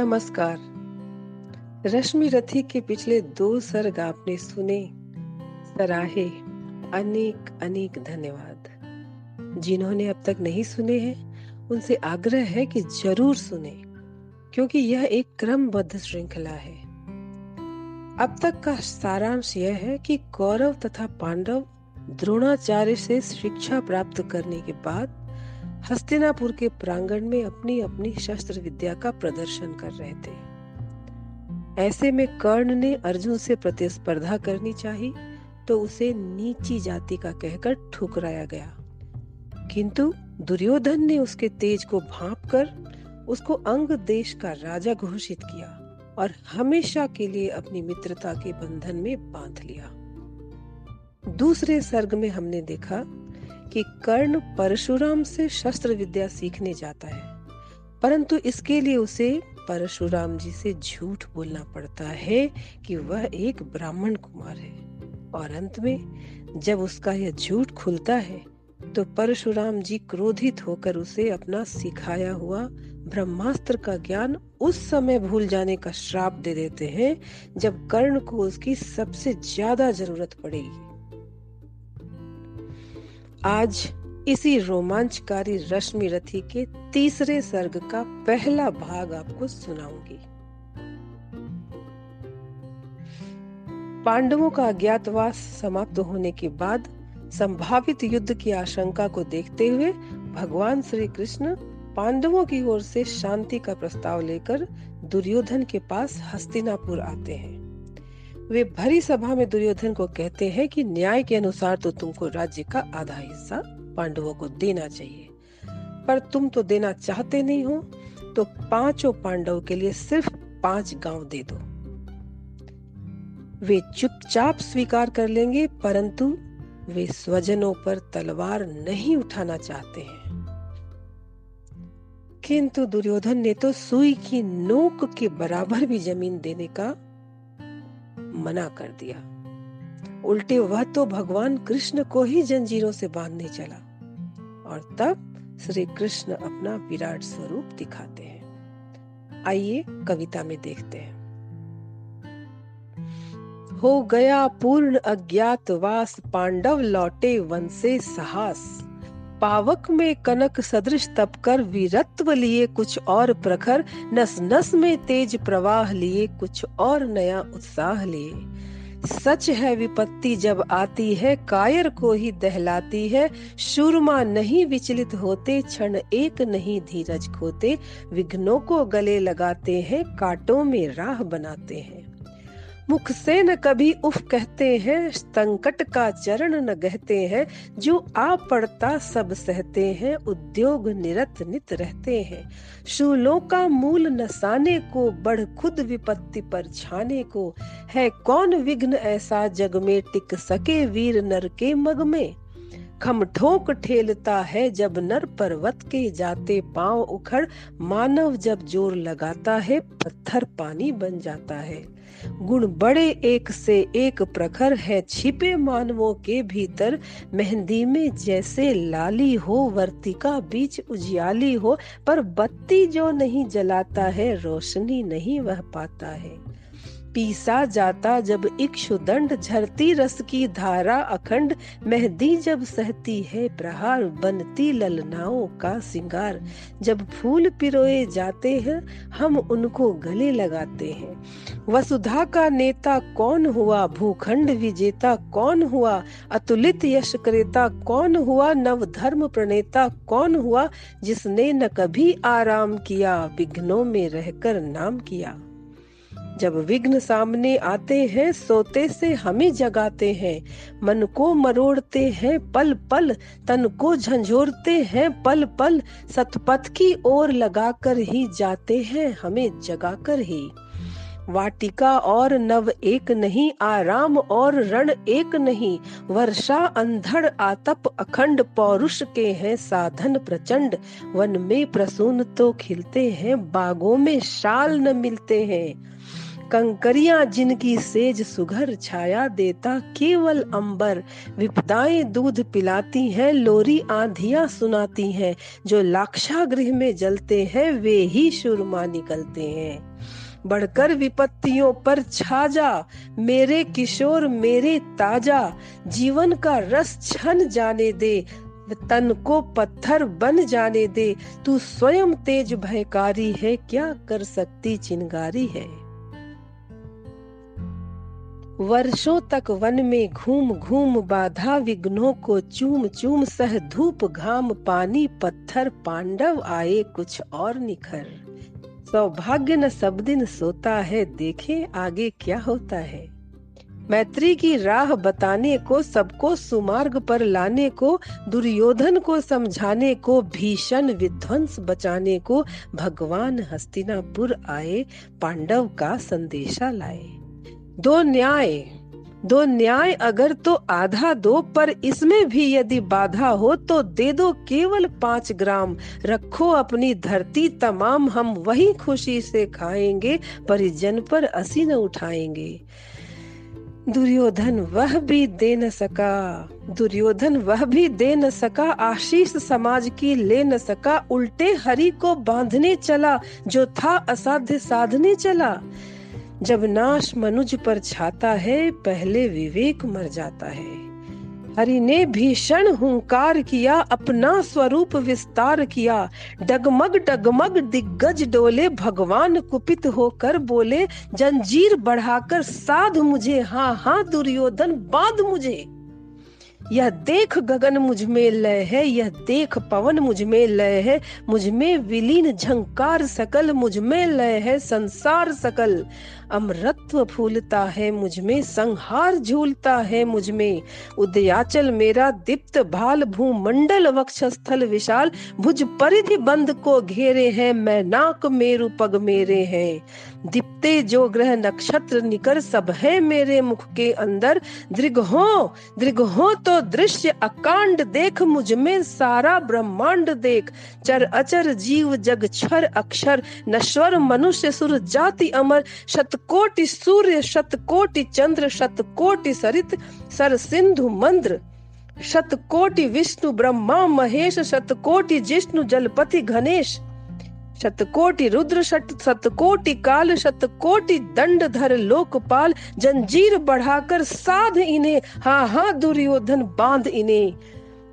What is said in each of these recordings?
नमस्कार। रश्मि रथी के पिछले दो सर्ग आपने सुने, सराहे, अनेक अनेक धन्यवाद। जिन्होंने अब तक नहीं सुने हैं, उनसे आग्रह है कि ज़रूर सुने, क्योंकि यह एक क्रमबद्ध श्रृंखला है। अब तक का सारांश यह है कि कौरव तथा पांडव द्रोणाचार्य से शिक्षा प्राप्त करने के बाद हस्तिनापुर के प्रांगण में अपनी अपनी शस्त्र विद्या का प्रदर्शन कर रहे थे। ऐसे में कर्ण ने अर्जुन से प्रतिस्पर्धा करनी चाहिए तो उसे नीची जाति का कहकर ठुकराया गया। किंतु दुर्योधन ने उसके तेज को भाप कर उसको अंग देश का राजा घोषित किया और हमेशा के लिए अपनी मित्रता के बंधन में बाँध लिया। दूसरे सर्ग में हमने देखा कि कर्ण परशुराम से शस्त्र विद्या सीखने जाता है, परंतु इसके लिए उसे परशुराम जी से झूठ बोलना पड़ता है कि वह एक ब्राह्मण कुमार है। और अंत में, जब उसका यह झूठ खुलता है तो परशुराम जी क्रोधित होकर उसे अपना सिखाया हुआ ब्रह्मास्त्र का ज्ञान उस समय भूल जाने का श्राप दे देते हैं, जब कर्ण को उसकी सबसे ज़्यादा ज़रूरत पड़ेगी। आज इसी रोमांचकारी रश्मि रथी के तीसरे सर्ग का पहला भाग आपको सुनाऊँगी। पांडवों का अज्ञातवास समाप्त होने के बाद संभावित युद्ध की आशंका को देखते हुए भगवान श्री कृष्ण पांडवों की ओर से शांति का प्रस्ताव लेकर दुर्योधन के पास हस्तिनापुर आते हैं। वे भरी सभा में दुर्योधन को कहते हैं कि न्याय के अनुसार तो तुमको राज्य का आधा हिस्सा पांडवों को देना चाहिए। पर तुम तो देना चाहते नहीं हो तो पाँचों पांडव के लिए सिर्फ़ पाँच गाँव दे दो। वे चुपचाप स्वीकार कर लेंगे, परंतु वे स्वजनों पर तलवार नहीं उठाना चाहते हैं। किंतु दुर्योधन ने तो सुई की नोक के बराबर भी ज़मीन देने का मना कर दिया। उल्टे वह तो भगवान कृष्ण को ही जंजीरों से बांधने चला और तब श्री कृष्ण अपना विराट स्वरूप दिखाते हैं। आइए कविता में देखते हैं। हो गया पूर्ण अज्ञातवास, पांडव लौटे वन से साहस। पावक में कनक सदृश तप कर वीरत्व लिए कुछ और प्रखर नस नस में तेज प्रवाह लिए कुछ और नया उत्साह लिए। सच है विपत्ति जब आती है, कायर को ही दहलाती है। शूरमा नहीं विचलित होते, क्षण एक नहीं धीरज खोते। विघ्नों को गले लगाते हैं, कांटों में राह बनाते हैं। मुख से न कभी उफ कहते हैं, संकट का चरण न गहते हैं, जो आ पड़ता सब सहते हैं, उद्योग निरत नित रहते हैं। शूलों का मूल नसाने को, बढ़ खुद विपत्ति पर छाने को। है कौन विघ्न ऐसा जग में टिक सके वीर नर के मग में? खम ठोक ठेलता है जब नर पर्वत के जाते पाँव उखड़, मानव जब ज़ोर लगाता है, पत्थर पानी बन जाता है। गुण बड़े एक से एक प्रखर है, छिपे मानवों के भीतर मेहंदी में जैसे लाली हो, वर्तिका बीच उजियाली हो, पर बत्ती जो नहीं जलाता है, रोशनी नहीं वह पाता है। पीसा जाता जब इक्षु दंड, झरती रस की धारा अखंड, मेहंदी जब सहती है प्रहार, बनती ललनाओं का सिंगार। जब फूल पिरोए जाते हैं, हम उनको गले लगाते हैं। वसुधा का नेता कौन हुआ? भूखंड विजेता कौन हुआ? अतुलित यश क्रेता कौन हुआ? नव धर्म प्रणेता कौन हुआ? जिसने न कभी आराम किया, विघ्नों में रहकर नाम किया। जब विघ्न सामने आते हैं, सोते से हमें जगाते हैं। मन को मरोड़ते हैं पल पल तन को झंझोरते हैं पल पल सतपथ की ओर लगाकर ही जाते हैं, हमें जगाकर ही। वाटिका और नव एक नहीं, आराम और रण एक नहीं। वर्षा, अंधड़, आतप, अखंड पौरुष के हैं साधन प्रचंड। वन में प्रसून तो खिलते हैं, बागों में शाल न मिलते हैं। कंकरिया जिनकी सेज सुघर छाया देता केवल अंबर। विपदाएँ दूध पिलाती हैं, लोरी आंधियाँ सुनाती हैं। जो लाक्षा गृह में जलते हैं, वे ही शुरमा निकलते हैं। बढ़कर विपत्तियों पर छा जा मेरे किशोर, मेरे ताज़ा। जीवन का रस छन जाने दे, तन को पत्थर बन जाने दे। तू स्वयं तेज भयकारी है, क्या कर सकती चिंगारी है? वर्षों तक वन में घूम घूम बाधा विघ्नों को चूम चूम सह धूप घाम पानी पत्थर पांडव आए कुछ और निखर। सौभाग्य न सब दिन सोता है, देखे आगे क्या होता है। मैत्री की राह बताने को, सबको सुमार्ग पर लाने को, दुर्योधन को समझाने को, भीषण विध्वंस बचाने को, भगवान हस्तिनापुर आए, पांडव का संदेशा लाए। दो न्याय दो न्याय अगर तो आधा दो, पर इसमें भी यदि बाधा हो तो दे दो केवल पाँच ग्राम। रखो अपनी धरती, तमाम हम वही खुशी से खाएँगे, परिजन पर असी न उठाएँगे। दुर्योधन, वह भी दे न सका। दुर्योधन, वह भी दे न सका। आशीष समाज की ले न सका। उल्टे हरि को बांधने चला, जो था असाध्य साधने चला। जब नाश मनुज पर छाता है, पहले विवेक मर जाता है। हरि ने भीषण हुंकार किया, अपना स्वरूप विस्तार किया। डगमग डगमग, दिग्गज डोले, भगवान कुपित होकर बोले, जंजीर बढ़ाकर साध मुझे हाँ हाँ दुर्योधन, बाँध मुझे। यह देख गगन मुझमें लय है, यह देख पवन मुझमें लय है, मुझमें विलीन झंकार सकल, मुझमें लय है संसार सकल। अमरत्व फूलता है मुझमें, संहार झूलता है मुझमें। उदयाचल मेरा दीप्त भाल भूमंडल वक्षस्थल विशाल, भुज परिधि बंद को घेरे हैं, मैं नाक मेरु पग मेरे हैं। दीप्ते जो ग्रह नक्षत्र निकर सब है मेरे मुख के अंदर। दृग हो दृग हो तो दृश्य अकांड देख, मुझमें सारा ब्रह्मांड देख। चर अचर जीव जग छर अक्षर नश्वर मनुष्य सुर जाति अमर। शतकोटि सूर्य शतकोटि चंद्र शतकोटि सरित, सर सिंधु मंद्र। शत शतकोटि विष्णु ब्रह्मा महेश शतकोटि जिष्णु जलपति गणेश। शतकोटि रुद्र शत शतकोटि काल शतकोटि दंड धर लोकपाल। जंजीर बढ़ाकर साध इन्हें हाँ हाँ दुर्योधन बाँध इन्हें।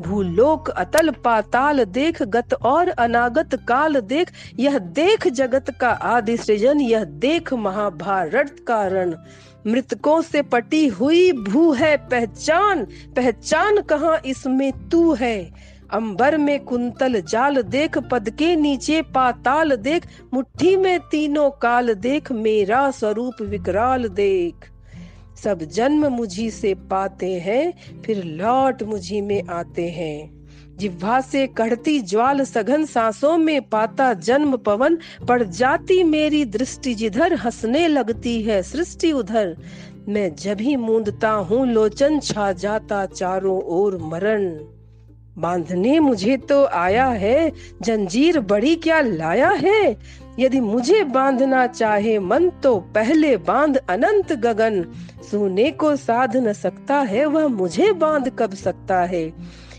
भूलोक अतल पाताल देख, गत और अनागत काल देख। यह देख जगत का आदि सृजन, यह देख महाभारत कारण मृतकों से पटी हुई भू है पहचान पहचान कहाँ इसमें तू है? अंबर में कुंतल जाल देख, पद के नीचे पाताल देख, मुट्ठी में तीनों काल देख, मेरा स्वरूप विकराल देख। सब जन्म मुझी से पाते हैं, फिर लौट मुझी में आते हैं। जिह्वा से कढ़ती ज्वाल सघन सांसों में पाता जन्म पवन, पड़ जाती मेरी दृष्टि जिधर हंसने लगती है सृष्टि उधर। मैं जब ही मूंदता हूँ, लोचन छा जाता चारों ओर मरण। बांधने मुझे तो आया है, जंजीर बड़ी क्या लाया है? यदि मुझे बांधना चाहे मन तो पहले बाँध अनंत गगन। सोने को साध न सकता है, वह मुझे बाँध कब सकता है?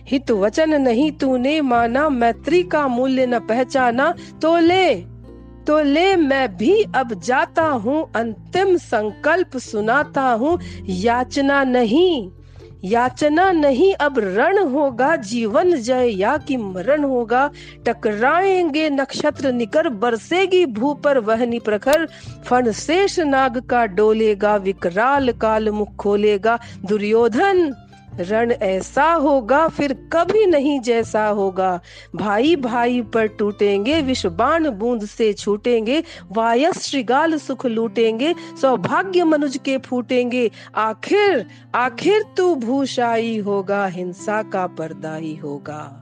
हित वचन नहीं तूने माना, मैत्री का मूल्य न पहचाना। तो ले तो ले, मैं भी अब जाता हूँ, अंतिम संकल्प सुनाता हूँ। याचना नहीं। याचना नहीं, अब रण होगा, जीवन जय या कि मरण होगा। टकराएँगे नक्षत्र निकर, बरसेगी भू पर वहनी प्रखर। फण शेष नाग का डोलेगा, विकराल काल मुख खोलेगा। दुर्योधन रण ऐसा होगा, फिर कभी नहीं जैसा होगा। भाई भाई पर टूटेंगे, विषबाण बूंद से छूटेंगे, वायस श्रृगाल सुख लूटेंगे, सौभाग्य मनुज के फूटेंगे। आखिर आखिर तू भूषाई होगा, हिंसा का पर्दाई होगा।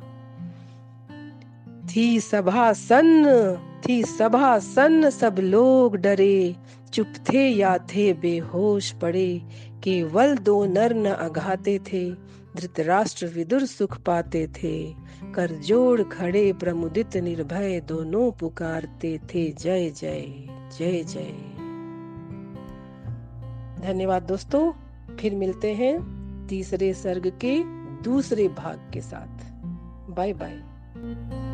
थी सभा सन्न थी सभा सन्न सब लोग डरे। चुप थे या थे बेहोश पड़े। केवल दो नर न अघाते थे, धृतराष्ट्र विदुर सुख पाते थे। कर जोड़ खड़े प्रमुदित निर्भय दोनों पुकारते थे। जय जय जय जय। धन्यवाद दोस्तों, फिर मिलते हैं तीसरे सर्ग के दूसरे भाग के साथ। Bye bye.